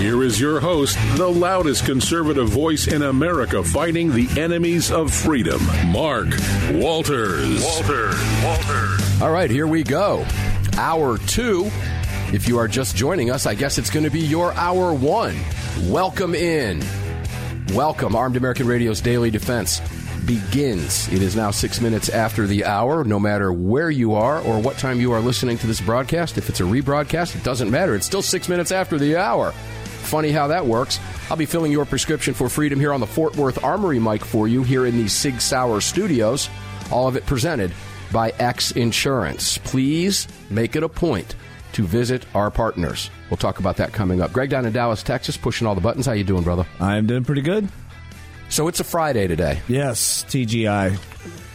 Here is your host, the loudest conservative voice in America fighting the enemies of freedom, Mark Walters. Walters. Walters. All right, here we go. Hour two. If you are just joining us, I guess it's going to be your hour one. Welcome in. Welcome. Armed American Radio's Daily Defense begins. It is now six minutes after the hour. No matter where you are or what time you are listening to this broadcast, if it's a rebroadcast, it doesn't matter. It's still six minutes after the hour. Funny how that works. I'll be filling your prescription for freedom here on the Fort Worth Armory mic for you here in the Sig Sauer studios. All of it presented by X Insurance. Please make it a point to visit our partners. We'll talk about that coming up. Greg down in Dallas, Texas, pushing all the buttons. How you doing, brother? I'm doing pretty good. So it's a Friday today. Yes, TGI.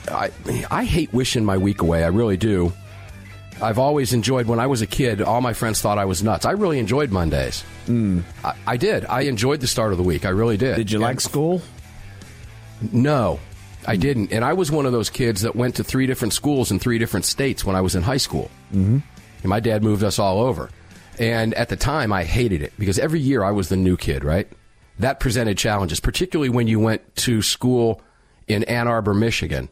I I hate wishing my week away. I really do. I've always enjoyed when I was a kid. All my friends thought I was nuts. I really enjoyed Mondays. Mm. I, I did. I enjoyed the start of the week. I really did. Did you like school? No, I didn't. And I was one of those kids that went to three different schools in three different states when I was in high school. Mm-hmm. And my dad moved us all over. And at the time, I hated it because every year I was the new kid, right? That presented challenges, particularly when you went to school in Ann Arbor, Michigan.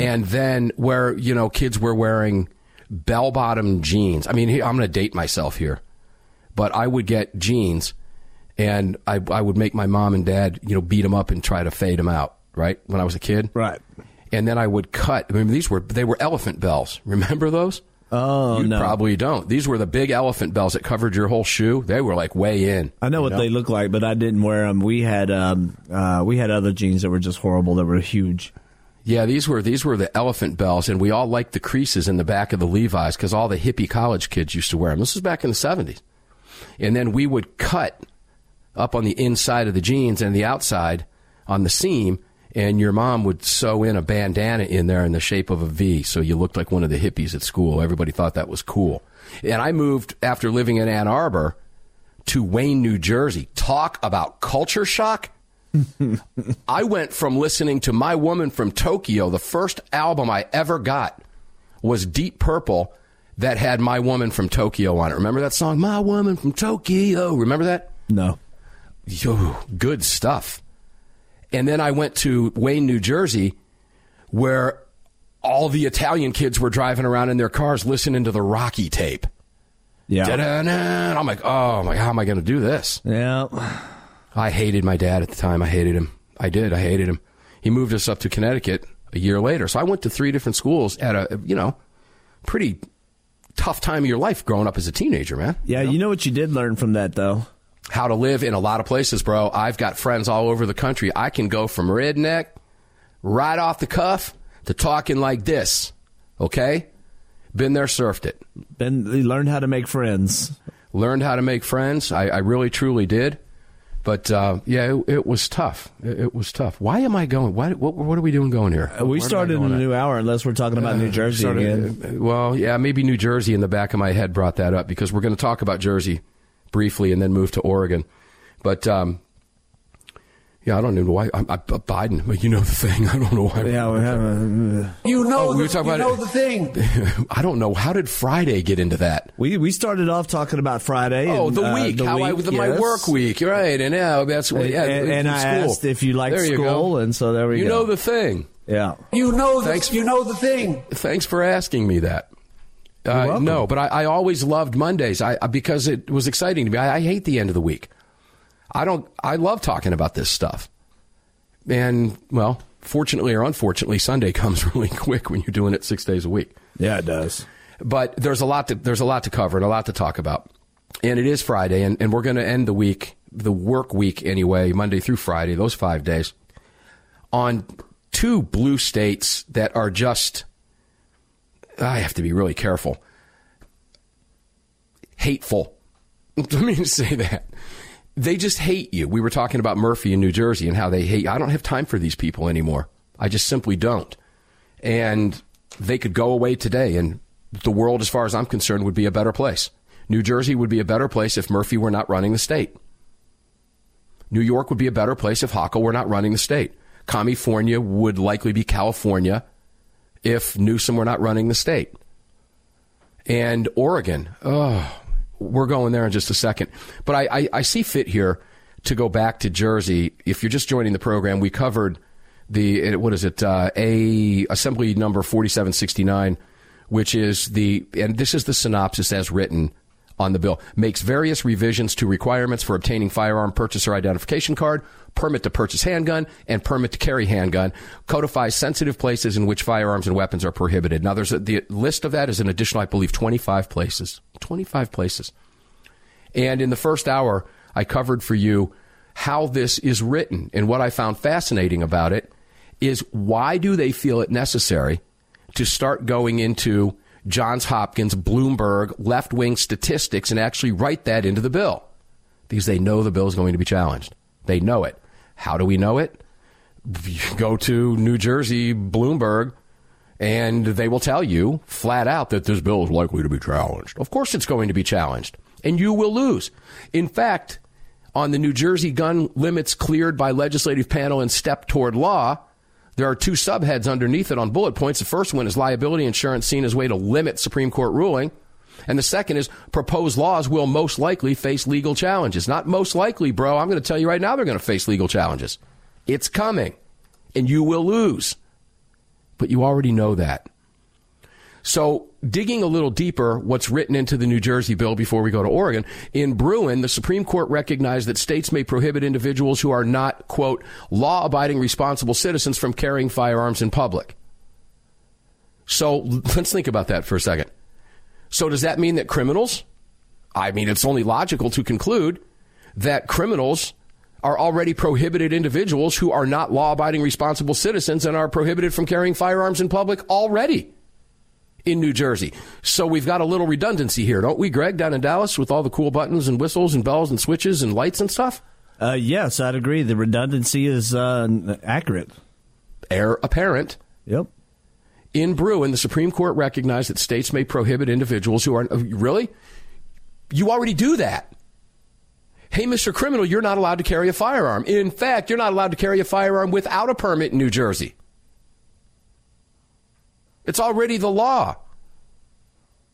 And then where, you know, kids were wearing bell bottom jeans. I mean, I'm going to date myself here, but I would get jeans and I, I would make my mom and dad, you know, beat them up and try to fade them out, right? When I was a kid. Right. And then I would cut. Remember, these were, they were elephant bells. Remember those? Oh, you no. probably don't. These were the big elephant bells that covered your whole shoe. They were like way in. I know what they look like, but I didn't wear them. We had um, uh, we had other jeans that were just horrible. That were huge. Yeah, these were these were the elephant bells, and we all liked the creases in the back of the Levi's because all the hippie college kids used to wear them. This was back in the seventies, and then we would cut up on the inside of the jeans and the outside on the seam, and your mom would sew in a bandana in there in the shape of a V, so you looked like one of the hippies at school. Everybody thought that was cool. And I moved after living in Ann Arbor to Wayne, New Jersey. Talk about culture shock. I went from listening to My Woman from Tokyo, the first album I ever got was Deep Purple that had My Woman from Tokyo on it. Remember that song? My Woman from Tokyo. Remember that? No. Yo, good stuff. And then I went to Wayne, New Jersey, where all the Italian kids were driving around in their cars listening to the Rocky tape. Yeah. Da-da-da. I'm like, oh my, how am I going to do this? Yeah. I hated my dad at the time. I hated him. I did. I hated him. He moved us up to Connecticut a year later. So I went to three different schools at a, you know, pretty tough time of your life growing up as a teenager, man. Yeah. You know what you did learn from that though. How to live in a lot of places, bro. I've got friends all over the country. I can go from redneck right off the cuff to talking like this. Okay? Been there, surfed it. Then you learned how to make friends. Learned how to make friends. I, I really, truly did. But uh, yeah, it, it was tough. It, it was tough. Why am I going? Why, what, what are we doing going here? Uh, we Where started in a at? new hour, unless we're talking about New Jersey Started- again. uh, Well, yeah, maybe New Jersey in the back of my head brought that up because we're going to talk about Jersey briefly and then move to Oregon. But um, yeah, I don't know why. I, I, Biden, but you know the thing. I don't know why. Yeah, we have a, You know, Oh, we the, were talking you about know it. the thing. I don't know. How did Friday get into that? we we started off talking about Friday. Oh, and, the uh, week. the how I week, the, my work week. Right. And yeah, that's what. And, Yeah, and, and I school. asked if you liked There you school, go. and so there we You go. You know the thing. yeah. You know the, Thanks. you know the thing. Thanks for asking me that. Uh, no, but I, I always loved Mondays I, I- because it was exciting to me. I, I hate the end of the week. I don't. I love talking about this stuff. And well, fortunately or unfortunately, Sunday comes really quick when you're doing it six days a week. Yeah, it does. But there's a lot to there's a lot to cover and a lot to talk about. And it is Friday, and, and we're going to end the week, the work week anyway, Monday through Friday, those five days, on two blue states that are just. I have to be really careful. Hateful. Let me say that. They just hate you. We were talking about Murphy in New Jersey and how they hate you. I don't have time for these people anymore. I just simply don't. and they could go away today, and the world, as far as I'm concerned, would be a better place. New Jersey would be a better place if Murphy were not running the state. New York would be a better place if Hochul were not running the state. California would likely be California if Newsom were not running the state. And Oregon, oh, we're going there in just a second. But I, I, I see fit here to go back to Jersey. If you're just joining the program, we covered the what is it? Uh, a Assembly number 4769, which is the and this is the synopsis as written on the bill makes various revisions to requirements for obtaining firearm purchaser identification card, permit to purchase handgun, and permit to carry handgun. Codifies sensitive places in which firearms and weapons are prohibited. Now, there's a, the list of that is an additional, I believe, 25 places. 25 places. And in the first hour, I covered for you how this is written. And what I found fascinating about it is why do they feel it necessary to start going into Johns Hopkins, Bloomberg, left wing statistics and actually write that into the bill? Because they know the bill is going to be challenged. They know it. How do we know it? You go to New Jersey, Bloomberg, and they will tell you flat out that this bill is likely to be challenged. Of course, it's going to be challenged, and you will lose. In fact, on the New Jersey gun limits cleared by legislative panel and step toward law, there are two subheads underneath it on bullet points. The first one is liability insurance seen as a way to limit Supreme Court ruling. And the second is proposed laws will most likely face legal challenges. Not most likely, bro. I'm going to tell you right now they're going to face legal challenges. It's coming, and you will lose. But you already know that. So, digging a little deeper, what's written into the New Jersey bill before we go to Oregon, in Bruen, the Supreme Court recognized that states may prohibit individuals who are not, quote, law abiding responsible citizens from carrying firearms in public. So, let's think about that for a second. So, does that mean that criminals? I mean, it's only logical to conclude that criminals are already prohibited individuals who are not law abiding responsible citizens and are prohibited from carrying firearms in public already in New Jersey. So we've got a little redundancy here, don't we, Greg, down in Dallas with all the cool buttons and whistles and bells and switches and lights and stuff? Uh, yes, I'd agree. The redundancy is uh, accurate. Heir apparent. Yep. In Bruen, the Supreme Court recognized that states may prohibit individuals who are really. You already do that. Hey, Mr. Criminal, you're not allowed to carry a firearm. In fact, you're not allowed to carry a firearm without a permit in New Jersey. It's already the law.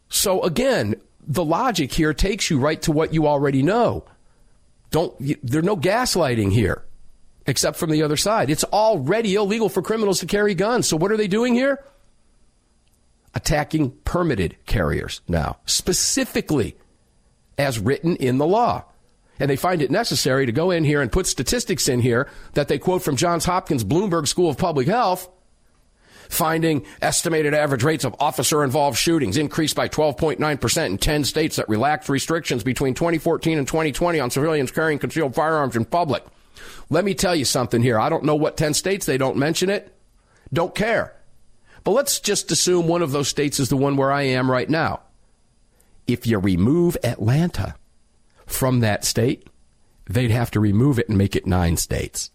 So again, the logic here takes you right to what you already know. Don't there's no gaslighting here except from the other side. It's already illegal for criminals to carry guns. So what are they doing here? Attacking permitted carriers now, specifically as written in the law. And they find it necessary to go in here and put statistics in here that they quote from Johns Hopkins Bloomberg School of Public Health finding estimated average rates of officer involved shootings increased by 12.9% in 10 states that relaxed restrictions between 2014 and 2020 on civilians carrying concealed firearms in public. Let me tell you something here. I don't know what 10 states, they don't mention it. Don't care. But let's just assume one of those states is the one where I am right now. If you remove Atlanta from that state, they'd have to remove it and make it nine states.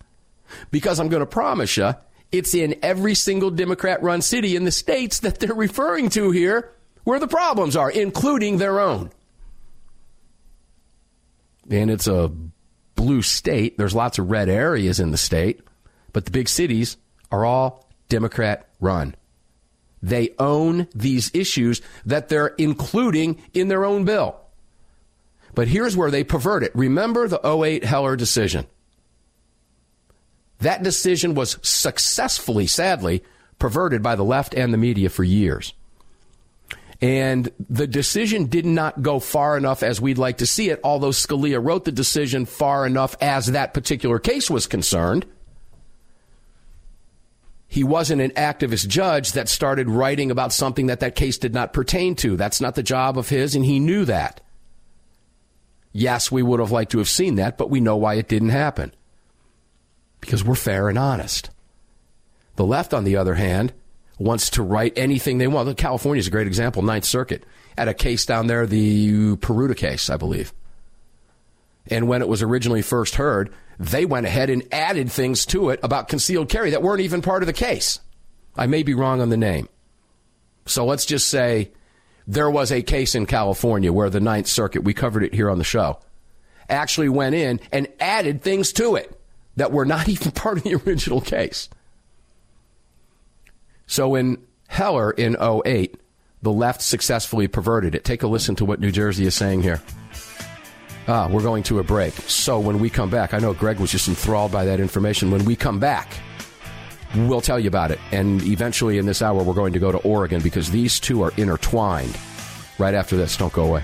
Because I'm going to promise you, it's in every single Democrat run city in the states that they're referring to here where the problems are, including their own. And it's a blue state. There's lots of red areas in the state, but the big cities are all Democrat run. They own these issues that they're including in their own bill. But here's where they pervert it. Remember the 08 Heller decision. That decision was successfully, sadly, perverted by the left and the media for years. And the decision did not go far enough as we'd like to see it, although Scalia wrote the decision far enough as that particular case was concerned. He wasn't an activist judge that started writing about something that that case did not pertain to. That's not the job of his, and he knew that. Yes, we would have liked to have seen that, but we know why it didn't happen because we're fair and honest. The left, on the other hand, wants to write anything they want. California is a great example. Ninth Circuit at a case down there, the Peruta case, I believe. And when it was originally first heard, they went ahead and added things to it about concealed carry that weren't even part of the case. I may be wrong on the name. So let's just say there was a case in California where the Ninth Circuit, we covered it here on the show, actually went in and added things to it that were not even part of the original case. So in Heller in 08, the left successfully perverted it. Take a listen to what New Jersey is saying here. Ah, we're going to a break. So when we come back, I know Greg was just enthralled by that information. When we come back, we'll tell you about it. And eventually in this hour, we're going to go to Oregon because these two are intertwined. Right after this, don't go away.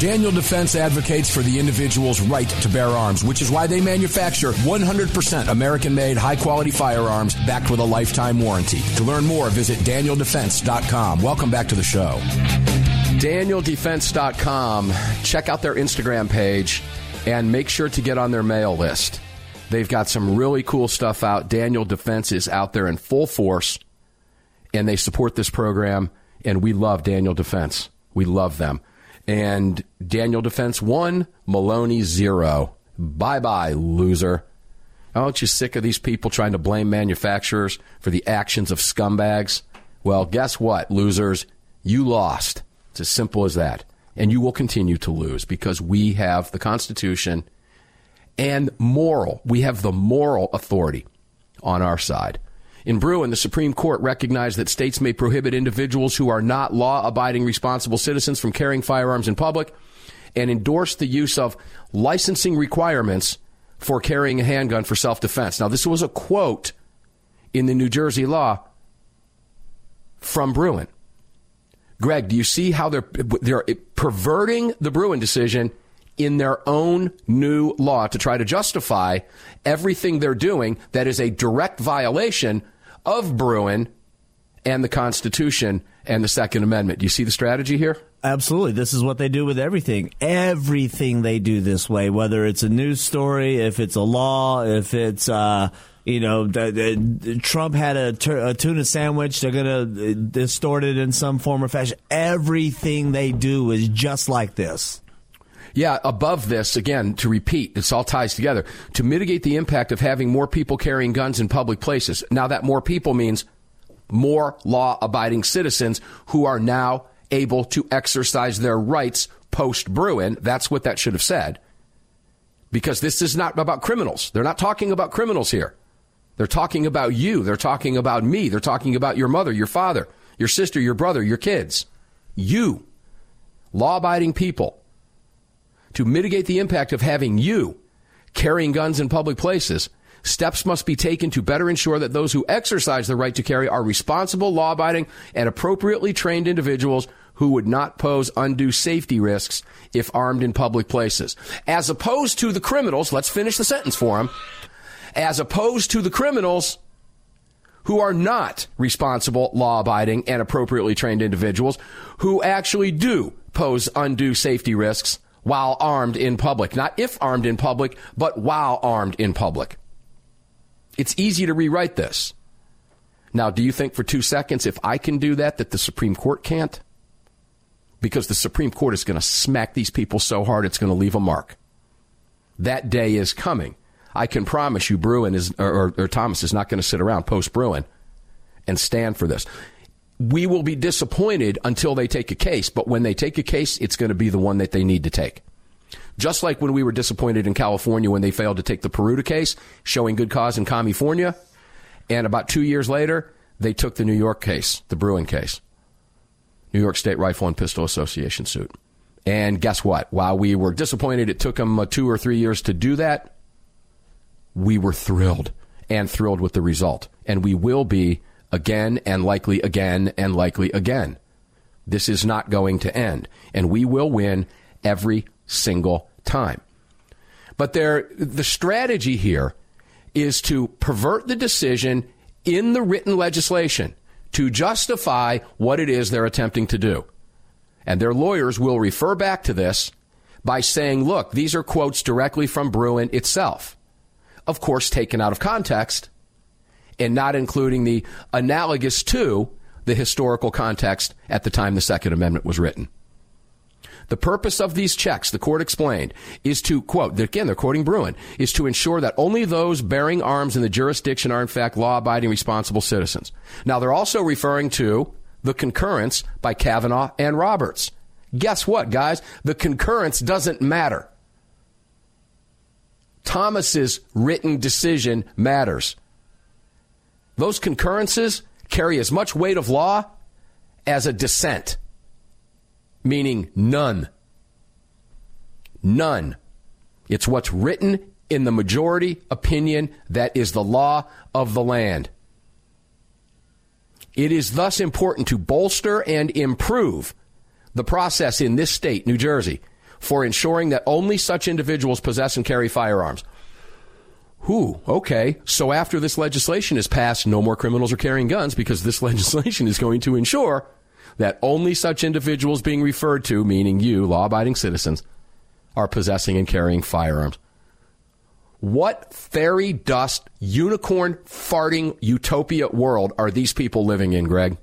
Daniel Defense advocates for the individual's right to bear arms, which is why they manufacture 100% American made high quality firearms backed with a lifetime warranty. To learn more, visit danieldefense.com. Welcome back to the show. DanielDefense.com. Check out their Instagram page and make sure to get on their mail list. They've got some really cool stuff out. Daniel Defense is out there in full force, and they support this program, and we love Daniel Defense. We love them. And Daniel Defense 1, Maloney 0. Bye bye, loser. Oh, aren't you sick of these people trying to blame manufacturers for the actions of scumbags? Well, guess what, losers? You lost. It's as simple as that. And you will continue to lose because we have the Constitution and moral. We have the moral authority on our side. In Bruen, the Supreme Court recognized that states may prohibit individuals who are not law abiding responsible citizens from carrying firearms in public and endorsed the use of licensing requirements for carrying a handgun for self defense. Now, this was a quote in the New Jersey law from Bruen. Greg, do you see how they're, they're perverting the Bruen decision in their own new law to try to justify everything they're doing that is a direct violation of Bruen and the Constitution and the Second Amendment. Do you see the strategy here? Absolutely. This is what they do with everything. Everything they do this way, whether it's a news story, if it's a law, if it's, uh, you know, the, the, Trump had a, tuna sandwich. They're going to distort it in some form or fashion. Everything they do is just like this. Yeah, above this, again, to repeat, this all ties together. To mitigate the impact of having more people carrying guns in public places. Now, that more people means more law abiding citizens who are now able to exercise their rights post Bruen. That's what that should have said. Because this is not about criminals. They're not talking about criminals here. They're talking about you. They're talking about me. They're talking about your mother, your father, your sister, your brother, your kids. You. Law abiding people to mitigate the impact of having you carrying guns in public places, steps must be taken to better ensure that those who exercise the right to carry are responsible, law abiding, and appropriately trained individuals who would not pose undue safety risks if armed in public places. As opposed to the criminals, let's finish the sentence for them. As opposed to the criminals who are not responsible, law abiding, and appropriately trained individuals who actually do pose undue safety risks while armed in public. Not if armed in public, but while armed in public. It's easy to rewrite this. Now, do you think for two seconds, if I can do that, that the Supreme Court can't? Because the Supreme Court is going to smack these people so hard it's going to leave a mark. That day is coming. I can promise you, Bruen is, or, or, or Thomas is not going to sit around post Bruen and stand for this we will be disappointed until they take a case. But when they take a case, it's going to be the one that they need to take. Just like when we were disappointed in California when they failed to take the Peruta case, showing good cause in California. And about two years later, they took the New York case, the Bruen case, New York State Rifle and Pistol Association suit. And guess what? While we were disappointed it took them uh, two or three years to do that, we were thrilled and thrilled with the result. And we will be again and likely again and likely again. This is not going to end, and we will win every single time. But there, the strategy here is to pervert the decision in the written legislation to justify what it is they're attempting to do. And their lawyers will refer back to this by saying, look, these are quotes directly from Bruen itself. Of course, taken out of context and not including the analogous to the historical context at the time the Second Amendment was written. The purpose of these checks, the court explained, is to, quote, again, they're quoting Bruen, is to ensure that only those bearing arms in the jurisdiction are in fact law abiding responsible citizens. Now, they're also referring to the concurrence by Kavanaugh and Roberts. Guess what, guys? The concurrence doesn't matter. Thomas's written decision matters. Those concurrences carry as much weight of law as a dissent, meaning none. None. It's what's written in the majority opinion that is the law of the land. It is thus important to bolster and improve the process in this state, New Jersey, for ensuring that only such individuals possess and carry firearms. Who? Okay. So after this legislation is passed, no more criminals are carrying guns because this legislation is going to ensure that only such individuals being referred to, meaning you, law abiding citizens, are possessing and carrying firearms. What fairy dust, unicorn farting utopia world are these people living in, Greg?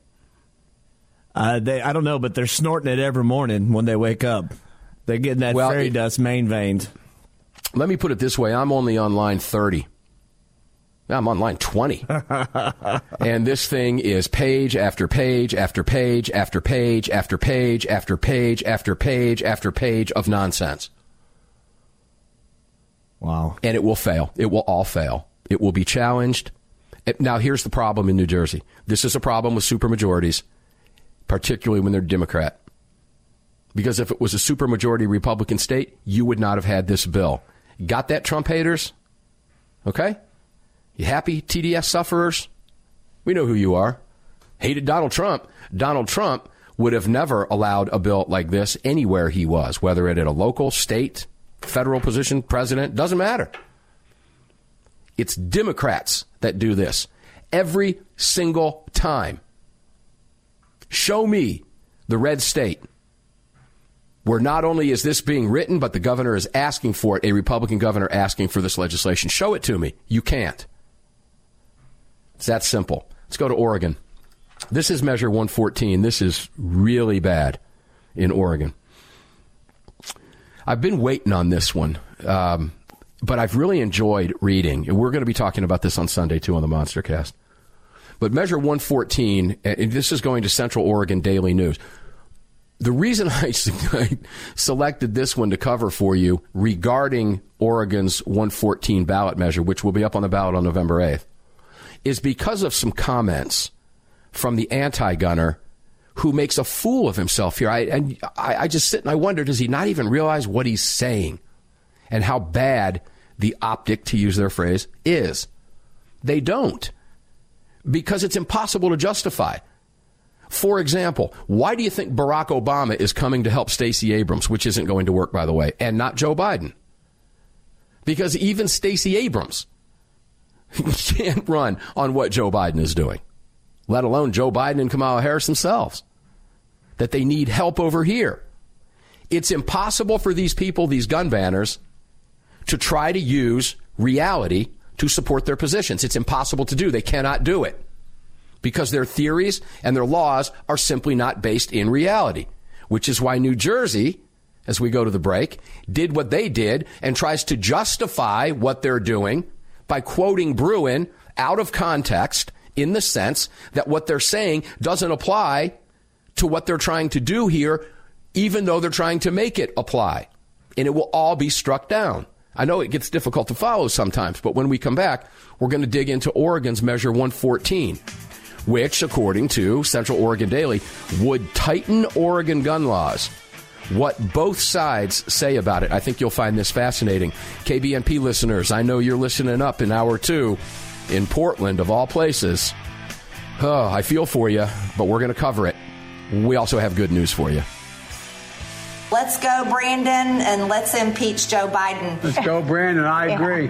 Uh, they, I don't know, but they're snorting it every morning when they wake up. They're getting that well, fairy it, dust main veined. Let me put it this way I'm only on line 30. I'm on line 20. and this thing is page after page after page after page after page after page after page after page of nonsense. Wow. And it will fail. It will all fail. It will be challenged. Now, here's the problem in New Jersey this is a problem with supermajorities, particularly when they're Democrat. Because if it was a supermajority Republican state, you would not have had this bill. Got that, Trump haters? Okay? You happy, TDS sufferers? We know who you are. Hated Donald Trump. Donald Trump would have never allowed a bill like this anywhere he was, whether it at a local, state, federal position, president, doesn't matter. It's Democrats that do this every single time. Show me the red state where not only is this being written, but the governor is asking for it, a Republican governor asking for this legislation. Show it to me. You can't. It's that simple. Let's go to Oregon. This is Measure 114. This is really bad in Oregon. I've been waiting on this one, um, but I've really enjoyed reading. And we're going to be talking about this on Sunday, too, on the Monster Cast. But Measure 114, and this is going to Central Oregon Daily News. The reason I, I selected this one to cover for you regarding Oregon's 114 ballot measure, which will be up on the ballot on November 8th, is because of some comments from the anti gunner who makes a fool of himself here. I, and I, I just sit and I wonder does he not even realize what he's saying and how bad the optic, to use their phrase, is? They don't because it's impossible to justify. For example, why do you think Barack Obama is coming to help Stacey Abrams, which isn't going to work, by the way, and not Joe Biden? Because even Stacey Abrams can't run on what Joe Biden is doing, let alone Joe Biden and Kamala Harris themselves, that they need help over here. It's impossible for these people, these gun banners, to try to use reality to support their positions. It's impossible to do. They cannot do it because their theories and their laws are simply not based in reality, which is why New Jersey, as we go to the break, did what they did and tries to justify what they're doing by quoting Bruen out of context in the sense that what they're saying doesn't apply to what they're trying to do here, even though they're trying to make it apply. And it will all be struck down. I know it gets difficult to follow sometimes, but when we come back, we're going to dig into Oregon's Measure 114, which, according to Central Oregon Daily, would tighten Oregon gun laws. What both sides say about it. I think you'll find this fascinating. KBNP listeners, I know you're listening up in hour two in Portland, of all places. Oh, I feel for you, but we're going to cover it. We also have good news for you. Let's go, Brandon, and let's impeach Joe Biden. Let's go, Brandon. I agree.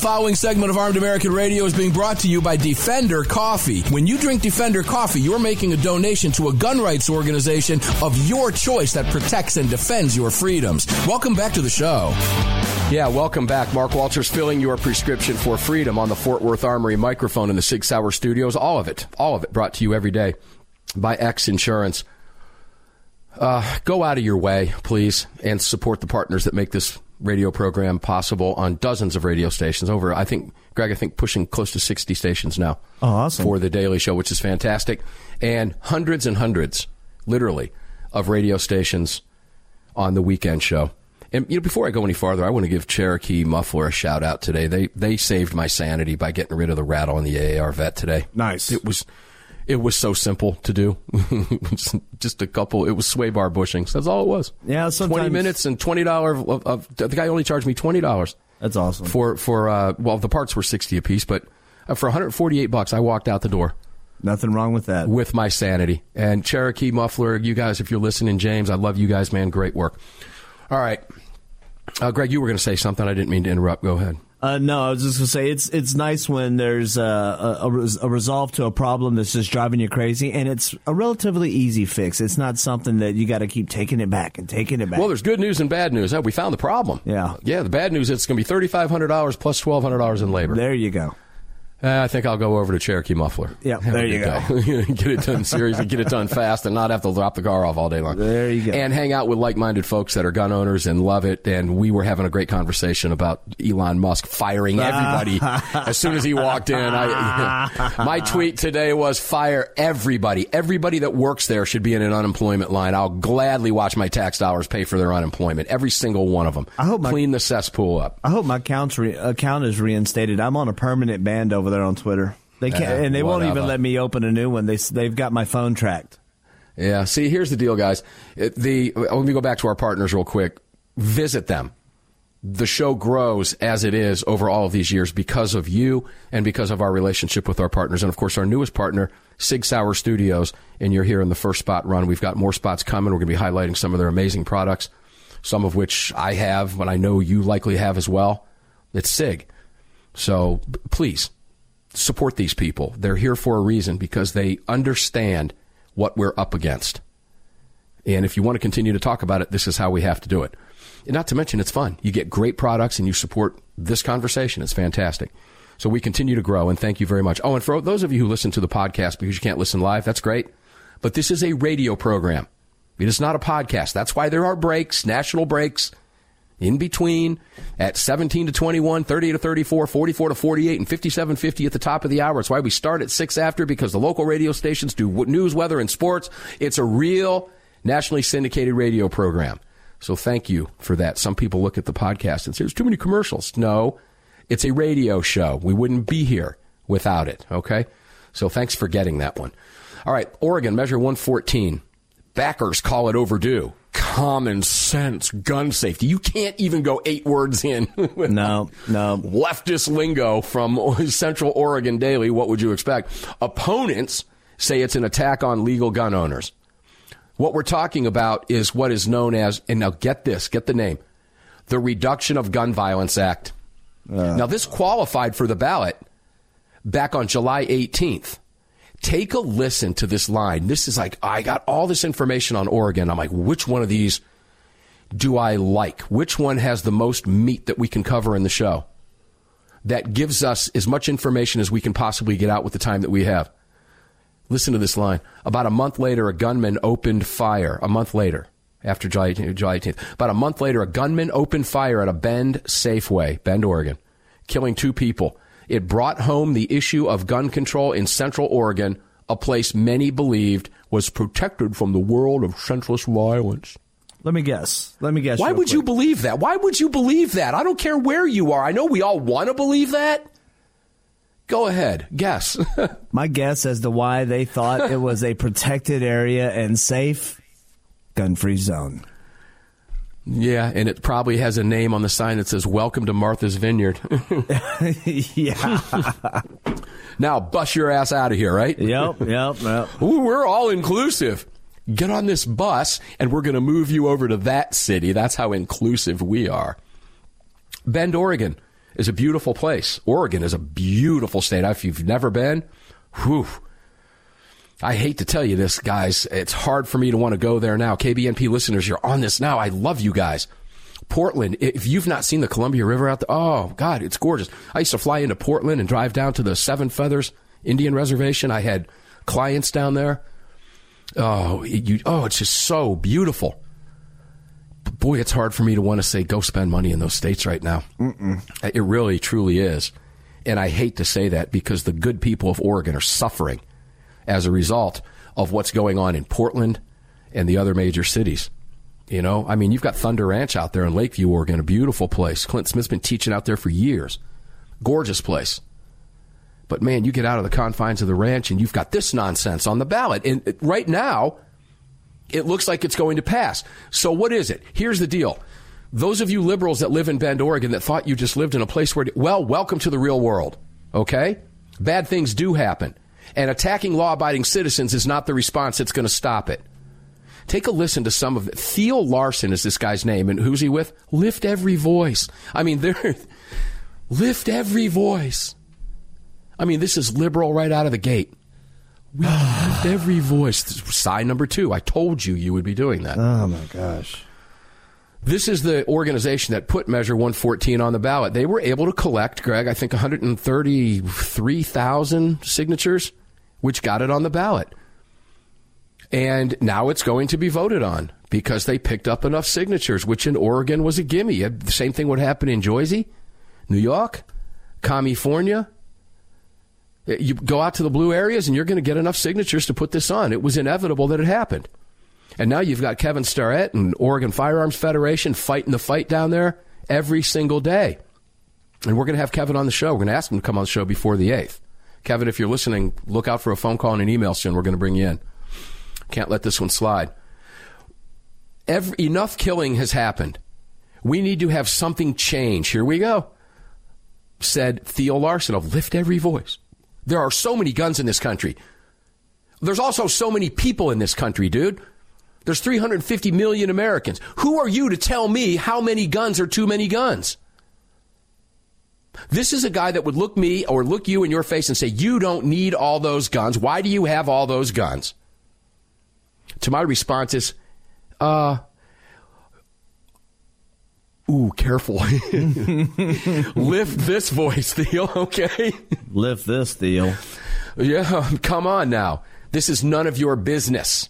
following segment of Armed American Radio is being brought to you by Defender Coffee. When you drink Defender Coffee, you're making a donation to a gun rights organization of your choice that protects and defends your freedoms. Welcome back to the show. Yeah, welcome back. Mark Walters filling your prescription for freedom on the Fort Worth Armory microphone in the Sig Sauer studios. All of it, all of it brought to you every day by X Insurance. Uh, go out of your way, please, and support the partners that make this radio program possible on dozens of radio stations. Over, I think, Greg, I think pushing close to 60 stations now. Oh, awesome. For the Daily Show, which is fantastic. And hundreds and hundreds, literally, of radio stations on the weekend show. And you know, before I go any farther, I want to give Cherokee Muffler a shout out today. They they saved my sanity by getting rid of the rattle on the AAR vet today. Nice. It was it was so simple to do. Just a couple. It was sway bar bushings. That's all it was. Yeah, sometimes twenty minutes and twenty dollars. Of, of, the guy only charged me twenty dollars. That's awesome. For for uh, well, the parts were sixty a piece, but uh, for one hundred forty eight bucks, I walked out the door. Nothing wrong with that. With my sanity and Cherokee Muffler, you guys, if you're listening, James, I love you guys, man. Great work. All right, uh, Greg, you were going to say something. I didn't mean to interrupt. Go ahead. Uh, no, I was just gonna say it's it's nice when there's a, a, a, resolve to a problem that's just driving you crazy, and it's a relatively easy fix. It's not something that you got to keep taking it back and taking it back. Well, there's good news and bad news. Oh, we found the problem. Yeah, yeah. The bad news is it's going to be thirty five hundred dollars plus twelve hundred dollars in labor. There you go. Uh, I think I'll go over to Cherokee Muffler. Yeah, there you go. get it done seriously, get it done fast, and not have to drop the car off all day long. There you go. And hang out with like-minded folks that are gun owners and love it. And we were having a great conversation about Elon Musk firing everybody as soon as he walked in. I, my tweet today was fire everybody. Everybody that works there should be in an unemployment line. I'll gladly watch my tax dollars pay for their unemployment. Every single one of them. I hope my- clean the cesspool up. I hope my account's re- account is reinstated. I'm on a permanent ban over there on Twitter. They can't, Uh, and they won't even whatever. let me open a new one. They they've got my phone tracked. Yeah. See, here's the deal, guys. It- the let me go back to our partners real quick. Visit them. The show grows as it is over all of these years because of you and because of our relationship with our partners, and of course our newest partner, Sig Sauer Studios. And you're here in the first spot run. We've got more spots coming. We're going to be highlighting some of their amazing products, some of which I have, but I know you likely have as well. It's Sig. So please support these people. They're here for a reason because they understand what we're up against. And if you want to continue to talk about it, this is how we have to do it. And not to mention, it's fun. You get great products and you support this conversation. It's fantastic. So we continue to grow, and thank you very much. Oh, and for those of you who listen to the podcast because you can't listen live, that's great. But this is a radio program. It is not a podcast. That's why there are breaks, national breaks in between at 17 to 21, 30 to 34, 44 to 48, and 57.50 at the top of the hour. It's why we start at 6 after because the local radio stations do news, weather, and sports. It's a real nationally syndicated radio program. So thank you for that. Some people look at the podcast and say, there's too many commercials. No, it's a radio show. We wouldn't be here without it. Okay. So thanks for getting that one. All right. Oregon, measure 114. Backers call it overdue. Common sense gun safety. You can't even go eight words in. with No, no. Leftist lingo from Central Oregon Daily. What would you expect? Opponents say it's an attack on legal gun owners. What we're talking about is what is known as, and now get this, get the name, the Reduction of Gun Violence Act. Uh. now, this qualified for the ballot back on July 18th. Take a listen to this line. This is like, I got all this information on Oregon. I'm like, which one of these do I like? Which one has the most meat that we can cover in the show? That gives us as much information as we can possibly get out with the time that we have. Listen to this line. About a month later, a gunman opened fire. A month later, after July, July 18th. About a month later, a gunman opened fire at a Bend Safeway, Bend, Oregon, killing two people. It brought home the issue of gun control in Central Oregon, a place many believed was protected from the world of senseless violence. Let me guess. Let me guess. Why would you believe that? Why would you believe that? I don't care where you are. I know we all want to believe that. Go ahead, guess. My guess as to why they thought it was a protected area and safe gun free zone. Yeah, and it probably has a name on the sign that says "Welcome to Martha's Vineyard." yeah. now, bust your ass out of here, right? Yep, yep, yep. Ooh, we're all inclusive. Get on this bus, and we're going to move you over to that city. That's how inclusive we are. Bend, Oregon is a beautiful place. Oregon is a beautiful state. If you've never been, whew. I hate to tell you this, guys. It's hard for me to want to go there now. KBNP listeners, you're on this now. I love you guys. Portland, if you've not seen the Columbia River out there, oh, God, it's gorgeous. I used to fly into Portland and drive down to the Seven Feathers Indian Reservation. I had clients down there. Oh, you, oh, it's just so beautiful. But boy, it's hard for me to want to say go spend money in those states right now. Mm-mm. It really, truly is. And I hate to say that because the good people of Oregon are suffering as a result of what's going on in Portland and the other major cities. You know, I mean, you've got Thunder Ranch out there in Lakeview, Oregon, a beautiful place. Clint Smith's been teaching out there for years. Gorgeous place. But man, you get out of the confines of the ranch and you've got this nonsense on the ballot. And right now, it looks like it's going to pass. So what is it? Here's the deal. Those of you liberals that live in Bend, Oregon that thought you just lived in a place where, well, welcome to the real world. Okay? Bad things do happen. And attacking law abiding citizens is not the response that's going to stop it. Take a listen to some of it. Theo Larson is this guy's name, and who's he with? Lift every voice. I mean, they're lift every voice. I mean, this is liberal right out of the gate. We lift every voice. Sign number two. I told you you would be doing that. Oh my gosh. This is the organization that put Measure 114 on the ballot. They were able to collect, Greg, I think 133,000 signatures, which got it on the ballot. And now it's going to be voted on because they picked up enough signatures, which in Oregon was a gimme. The same thing would happen in Jersey, New York, California. Eh, you go out to the blue areas and you're going to get enough signatures to put this on. It was inevitable that it happened. And now you've got Kevin Starrett and Oregon Firearms Federation fighting the fight down there every single day. And we're going to have Kevin on the show. We're going to ask him to come on the show before the 8th. Kevin, if you're listening, look out for a phone call and an email soon. We're going to bring you in. Can't let this one slide. Every, enough killing has happened. We need to have something change. Here we go. Said Theo Larson of Lift Every Voice. There are so many guns in this country. There's also so many people in this country, dude. There's 350 million Americans. Who are you to tell me how many guns are too many guns? This is a guy that would look me or look you in your face and say, You don't need all those guns. Why do you have all those guns? To my response is, uh, ooh, careful. Lift this voice, Theo, okay? Lift this, Theo. Yeah, come on now. This is none of your business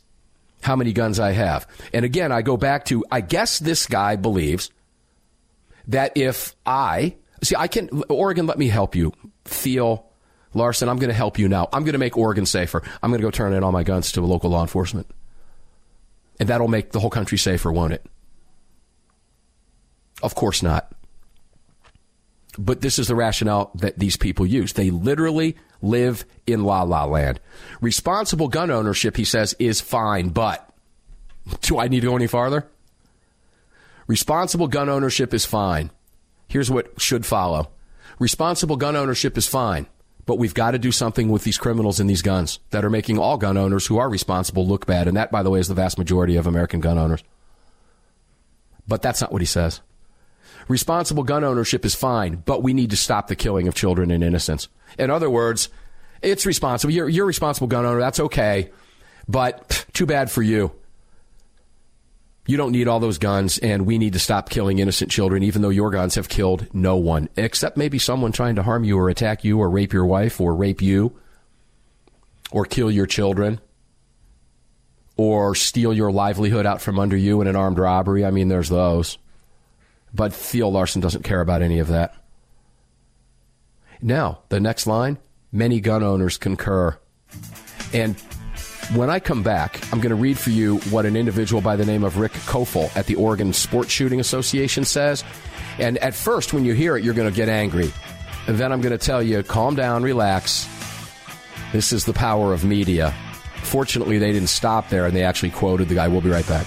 how many guns I have. And again, I go back to I guess this guy believes that if I see, I can, Oregon, let me help you. Theo Larson, I'm going to help you now. I'm going to make Oregon safer. I'm going to go turn in all my guns to local law enforcement. And that'll make the whole country safer, won't it? Of course not. But this is the rationale that these people use. They literally live in la la land. Responsible gun ownership, he says, is fine, but do I need to go any farther? Responsible gun ownership is fine. Here's what should follow. Responsible gun ownership is fine, but we've got to do something with these criminals and these guns that are making all gun owners who are responsible look bad. And that, by the way, is the vast majority of American gun owners. But that's not what he says. Responsible gun ownership is fine, but we need to stop the killing of children and innocents. In other words, it's responsible. You're, you're a responsible gun owner. That's okay. But too bad for you. You don't need all those guns, and we need to stop killing innocent children, even though your guns have killed no one, except maybe someone trying to harm you or attack you or rape your wife or rape you or kill your children or steal your livelihood out from under you in an armed robbery. I mean, there's those. But Theo Larson doesn't care about any of that. Now, the next line many gun owners concur. And when I come back, I'm going to read for you what an individual by the name of Rick Kofel at the Oregon Sports Shooting Association says. And at first, when you hear it, you're going to get angry. And then I'm going to tell you, calm down, relax. This is the power of media. Fortunately, they didn't stop there and they actually quoted the guy. We'll be right back.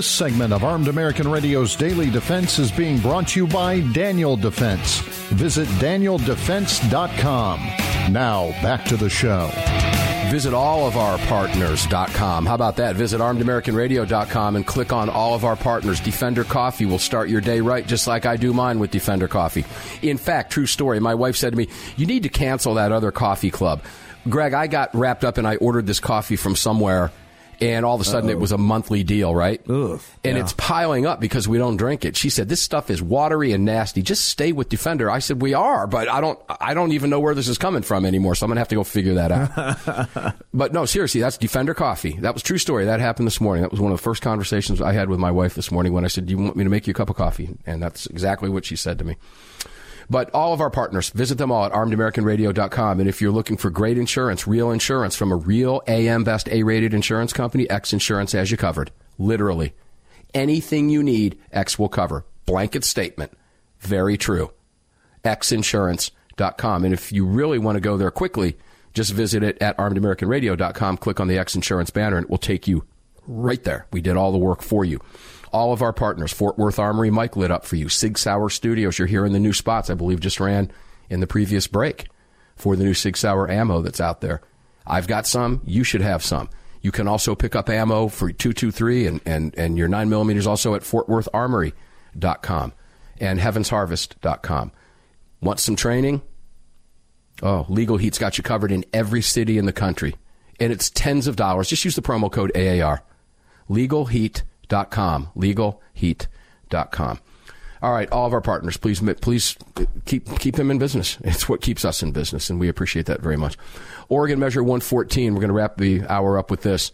This segment of Armed American Radio's Daily Defense is being brought to you by Daniel Defense. Visit danieldefense.com. Now, back to the show. Visit all of our partners.com. How about that? Visit armedamericanradio.com and click on all of our partners. Defender Coffee will start your day right, just like I do mine with Defender Coffee. In fact, true story, my wife said to me, You need to cancel that other coffee club. Greg, I got wrapped up and I ordered this coffee from somewhere and all of a sudden Uh-oh. it was a monthly deal, right? Ugh, and yeah. it's piling up because we don't drink it. She said, "This stuff is watery and nasty. Just stay with Defender." I said, "We are, but I don't. I don't even know where this is coming from anymore. So I'm gonna have to go figure that out." but no, seriously, that's Defender Coffee. That was true story. That happened this morning. That was one of the first conversations I had with my wife this morning when I said, "Do you want me to make you a cup of coffee?" And that's exactly what she said to me. But all of our partners, visit them all at armedamericanradio.com. And if you're looking for great insurance, real insurance from a real AM Best A rated insurance company, X Insurance has you covered. Literally. Anything you need, X will cover. Blanket statement. Very true. xinsurance.com. And if you really want to go there quickly, just visit it at armedamericanradio.com, click on the X Insurance banner, and it will take you right there. We did all the work for you all of our partners. Fort Worth Armory, Mike lit up for you. Sig Sauer Studios, you're hearing the new spots, I believe just ran in the previous break for the new Sig Sauer ammo that's out there. I've got some. You should have some. You can also pick up ammo for 223 and, and, and your 9 millimeters also at fortwortharmory.com and heavensharvest.com. Want some training? Oh, Legal Heat's got you covered in every city in the country. And it's tens of dollars. Just use the promo code AAR. Legal Heat legalheat.com. Legalheat.com. All right, all of our partners, please please keep keep them in business. It's what keeps us in business, and we appreciate that very much. Oregon Measure 114. We're going to wrap the hour up with this.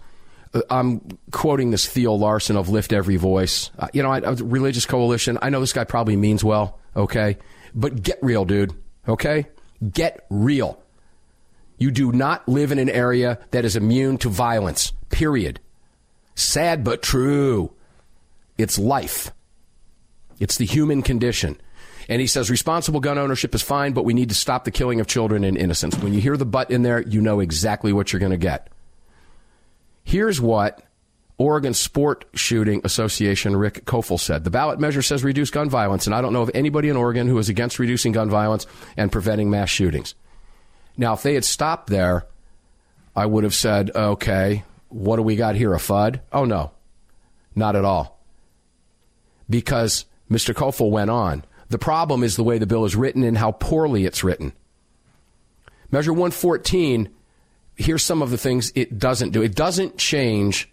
Uh, I'm quoting this Theo Larson of Lift Every Voice. Uh, you know, I, religious coalition. I know this guy probably means well, okay, but get real, dude. Okay, get real. You do not live in an area that is immune to violence. Period. Sad but true. It's life. It's the human condition. And he says responsible gun ownership is fine, but we need to stop the killing of children and innocents. When you hear the but in there, you know exactly what you're going to get. Here's what Oregon Sport Shooting Association Rick Kofel said. The ballot measure says reduce gun violence, and I don't know of anybody in Oregon who is against reducing gun violence and preventing mass shootings. Now, if they had stopped there, I would have said, okay, what do we got here? A FUD? Oh, no, not at all. Because Mr. Koffel went on. The problem is the way the bill is written and how poorly it's written. Measure 114, here's some of the things it doesn't do. It doesn't change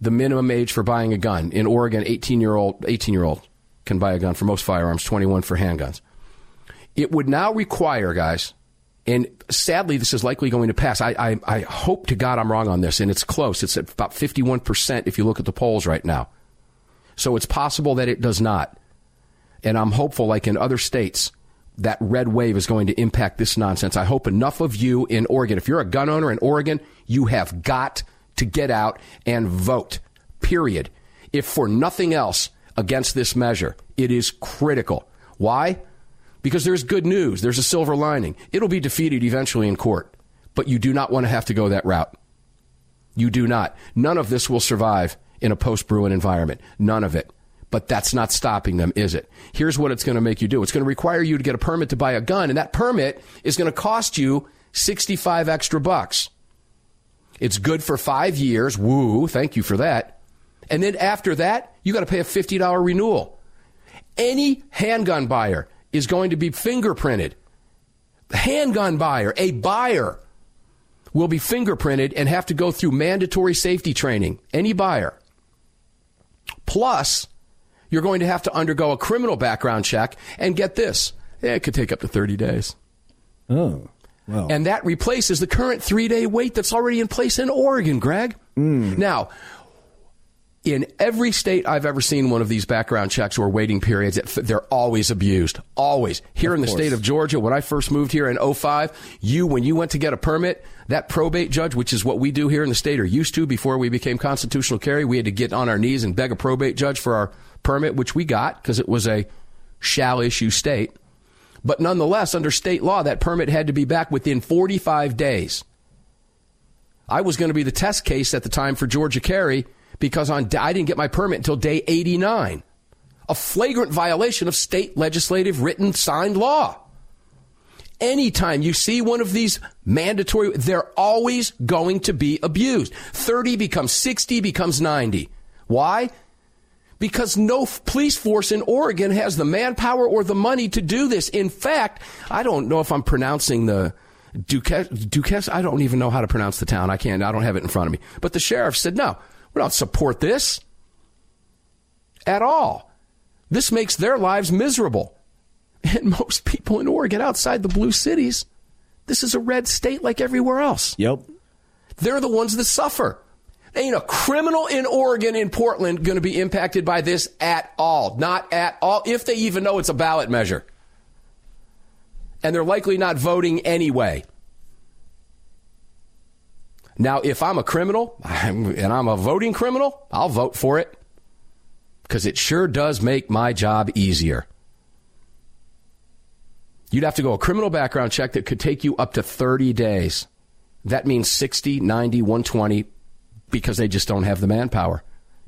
the minimum age for buying a gun. In Oregon, 18 year old 18 year old can buy a gun for most firearms, 21 for handguns. It would now require, guys, and sadly, this is likely going to pass. I, I, I hope to God I'm wrong on this, and it's close. It's at about 51% if you look at the polls right now. So it's possible that it does not. And I'm hopeful, like in other states, that red wave is going to impact this nonsense. I hope enough of you in Oregon, if you're a gun owner in Oregon, you have got to get out and vote, period. If for nothing else against this measure, it is critical. Why? Because there's good news, there's a silver lining. It'll be defeated eventually in court, but you do not want to have to go that route. You do not. None of this will survive in a post Bruen environment. None of it. But that's not stopping them, is it? Here's what it's going to make you do. It's going to require you to get a permit to buy a gun, and that permit is going to cost you 65 extra bucks. It's good for five years. Woo, thank you for that. And then after that, you got to pay a $50 renewal. Any handgun buyer is going to be fingerprinted. Handgun buyer, a buyer, will be fingerprinted and have to go through mandatory safety training. Any buyer. Plus, you're going to have to undergo a criminal background check and get this. Yeah, it could take up to 30 days. Oh. Well. And that replaces the current three day wait that's already in place in Oregon, Greg. Mm. Now, in every state I've ever seen one of these background checks or waiting periods, they're always abused. Always. Here of in the course. state of Georgia, when I first moved here in 05, you, when you went to get a permit, that probate judge, which is what we do here in the state or used to before we became constitutional carry, we had to get on our knees and beg a probate judge for our permit, which we got because it was a shall issue state. But nonetheless, under state law, that permit had to be back within 45 days. I was going to be the test case at the time for Georgia Carry because on I didn't get my permit until day 89. A flagrant violation of state legislative written signed law. Anytime you see one of these mandatory, they're always going to be abused. 30 becomes 60, becomes 90. Why? Because no police force in Oregon has the manpower or the money to do this. In fact, I don't know if I'm pronouncing the Duquesne, I don't even know how to pronounce the town. I can't, I don't have it in front of me. But the sheriff said, no, we don't support this at all. This makes their lives miserable. And most people in Oregon outside the blue cities, this is a red state like everywhere else. Yep. They're the ones that suffer. Ain't a criminal in Oregon, in Portland, going to be impacted by this at all. Not at all, if they even know it's a ballot measure. And they're likely not voting anyway. Now, if I'm a criminal and I'm a voting criminal, I'll vote for it because it sure does make my job easier. You'd have to go a criminal background check that could take you up to 30 days. That means 60, 90, 120 because they just don't have the manpower,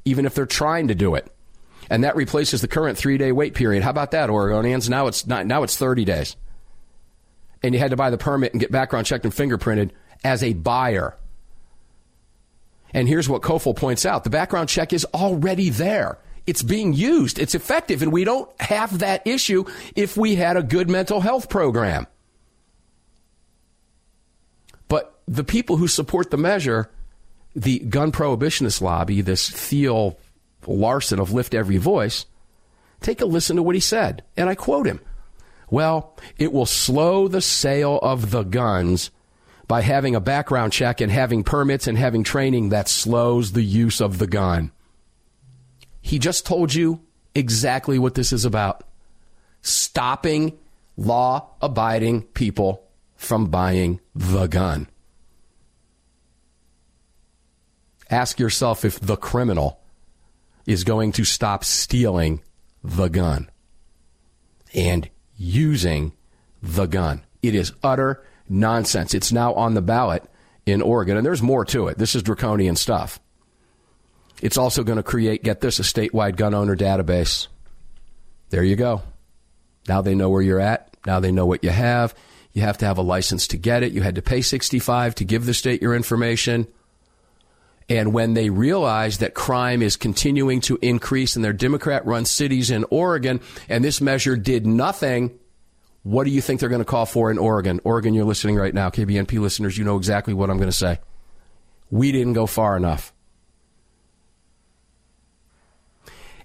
even if they're trying to do it. And that replaces the current three day wait period. How about that, Oregonians? Now it's not, now it's 30 days. And you had to buy the permit and get background checked and fingerprinted as a buyer. And here's what Kofel points out the background check is already there. It's being used. It's effective. And we don't have that issue if we had a good mental health program. But the people who support the measure, the gun prohibitionist lobby, this Theo Larson of Lift Every Voice, take a listen to what he said. And I quote him Well, it will slow the sale of the guns by having a background check and having permits and having training that slows the use of the gun. He just told you exactly what this is about stopping law abiding people from buying the gun. Ask yourself if the criminal is going to stop stealing the gun. And using the gun. It is utter nonsense. It's now on the ballot in Oregon, and there's more to it. This is draconian stuff. It's also going to create, get this, a statewide gun owner database. There you go. Now they know where you're at. Now they know what you have. You have to have a license to get it. You had to pay 65 to give the state your information. And when they realize that crime is continuing to increase in their Democrat run cities in Oregon, and this measure did nothing, what do you think they're going to call for in Oregon? Oregon, you're listening right now. KBNP listeners, you know exactly what I'm going to say. We didn't go far enough.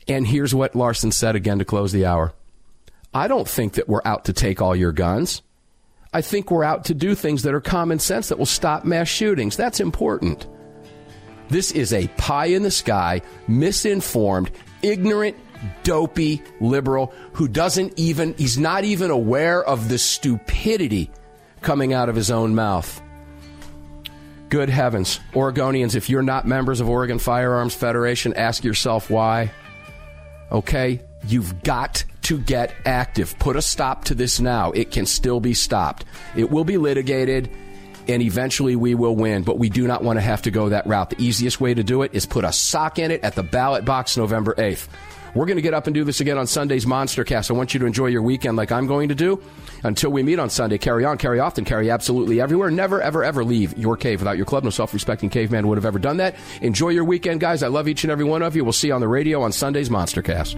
And here's what Larson said again to close the hour I don't think that we're out to take all your guns. I think we're out to do things that are common sense that will stop mass shootings. That's important. This is a pie in the sky, misinformed, ignorant, dopey liberal who doesn't even, he's not even aware of the stupidity coming out of his own mouth. Good heavens. Oregonians, if you're not members of Oregon Firearms Federation, ask yourself why. Okay? You've got to get active. Put a stop to this now. It can still be stopped. It will be litigated and eventually we will win, but we do not want to have to go that route. The easiest way to do it is put a sock in it at the ballot box November 8th. We're going to get up and do this again on Sunday's Monster Cast. I want you to enjoy your weekend like I'm going to do. Until we meet on Sunday, carry on, carry often, carry absolutely everywhere. Never, ever, ever leave your cave without your club. No self respecting caveman would have ever done that. Enjoy your weekend, guys. I love each and every one of you. We'll see you on the radio on Sunday's Monster Cast.